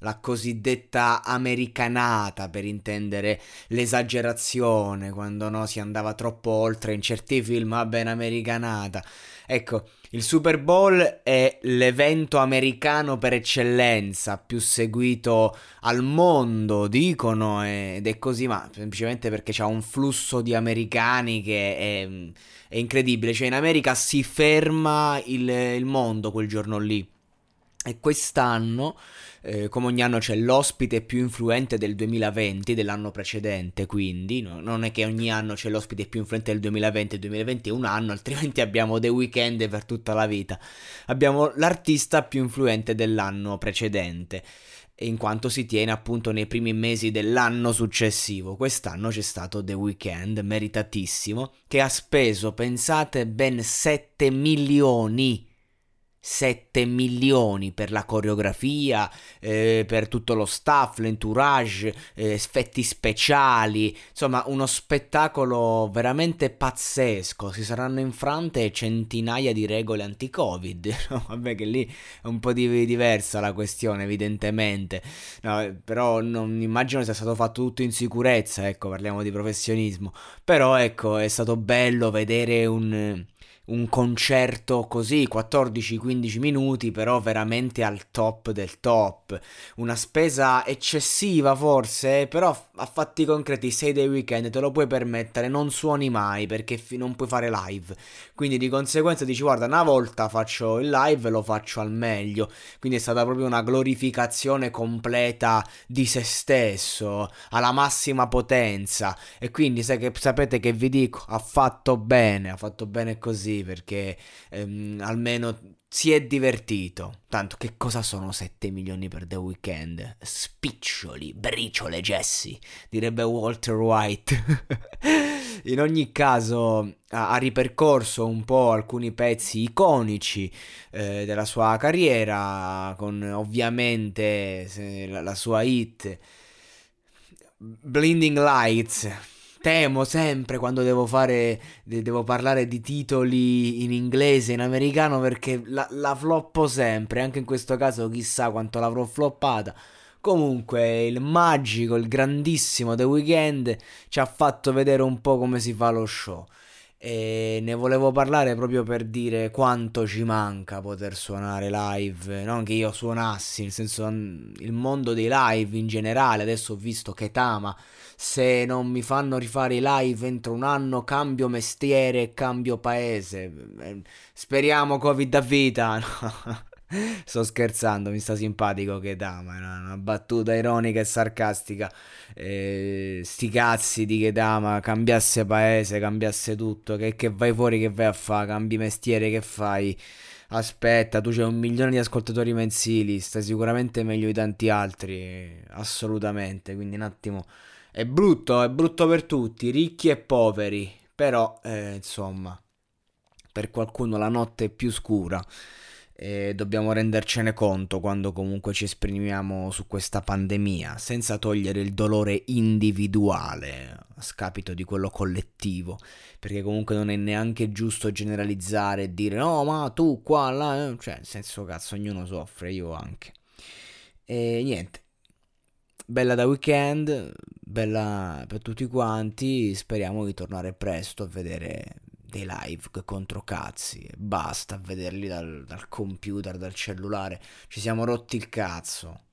la cosiddetta americanata, per intendere l'esagerazione, quando no, si andava troppo oltre in certi film, va bene americanata. Ecco, il Super Bowl è l'evento americano per eccellenza, più seguito al mondo, dicono, ed è così, ma semplicemente perché c'è un flusso di americani che è, è incredibile. Cioè in America si ferma il, il mondo quel giorno lì. E quest'anno eh, come ogni anno c'è l'ospite più influente del 2020, dell'anno precedente, quindi no, non è che ogni anno c'è l'ospite più influente del 2020, il 2020 è un anno, altrimenti abbiamo The Weeknd per tutta la vita. Abbiamo l'artista più influente dell'anno precedente in quanto si tiene appunto nei primi mesi dell'anno successivo. Quest'anno c'è stato The Weeknd, meritatissimo, che ha speso, pensate, ben 7 milioni 7 milioni per la coreografia, eh, per tutto lo staff, l'entourage, eh, effetti speciali, insomma uno spettacolo veramente pazzesco, si saranno infrante centinaia di regole anti-covid, no? vabbè che lì è un po' di- diversa la questione evidentemente, no, però non immagino sia stato fatto tutto in sicurezza, ecco parliamo di professionismo, però ecco è stato bello vedere un un concerto così, 14-15 minuti, però veramente al top del top. Una spesa eccessiva forse, però a fatti concreti, sei dei weekend, te lo puoi permettere, non suoni mai perché non puoi fare live. Quindi di conseguenza dici guarda, una volta faccio il live lo faccio al meglio. Quindi è stata proprio una glorificazione completa di se stesso, alla massima potenza. E quindi sai che, sapete che vi dico, ha fatto bene, ha fatto bene così perché ehm, almeno si è divertito. Tanto che cosa sono 7 milioni per The Weeknd? Spiccioli, briciole, Jesse, direbbe Walter White. In ogni caso ha, ha, ripercorso un po' alcuni pezzi iconici eh, della sua carriera, con ovviamente la, la sua hit Blinding Lights temo sempre quando devo fare devo parlare di titoli in inglese in americano perché la, la floppo sempre anche in questo caso chissà quanto l'avrò floppata. Comunque il magico il grandissimo The Weeknd ci ha fatto vedere un po' come si fa lo show e ne volevo parlare proprio per dire quanto ci manca poter suonare live, non che io suonassi, nel senso il mondo dei live in generale, adesso ho visto che Tama, se non mi fanno rifare i live entro un anno cambio mestiere e cambio paese, speriamo Covid a vita, no? Sto scherzando, mi sta simpatico che Dama, una, una battuta ironica e sarcastica. Eh, sti cazzi di che Dama cambiasse paese, cambiasse tutto. Che, che vai fuori, che vai a fare? Cambi mestiere, che fai? Aspetta, tu c'hai un milione di ascoltatori mensili, stai sicuramente meglio di tanti altri, assolutamente. Quindi un attimo, è brutto, è brutto per tutti, ricchi e poveri. Però, eh, insomma, per qualcuno la notte è più scura e dobbiamo rendercene conto quando comunque ci esprimiamo su questa pandemia, senza togliere il dolore individuale a scapito di quello collettivo, perché comunque non è neanche giusto generalizzare e dire no ma tu qua, là, cioè nel senso cazzo ognuno soffre, io anche. E niente, bella da weekend, bella per tutti quanti, speriamo di tornare presto a vedere dei live contro cazzi. Basta vederli dal, dal computer, dal cellulare. Ci siamo rotti il cazzo.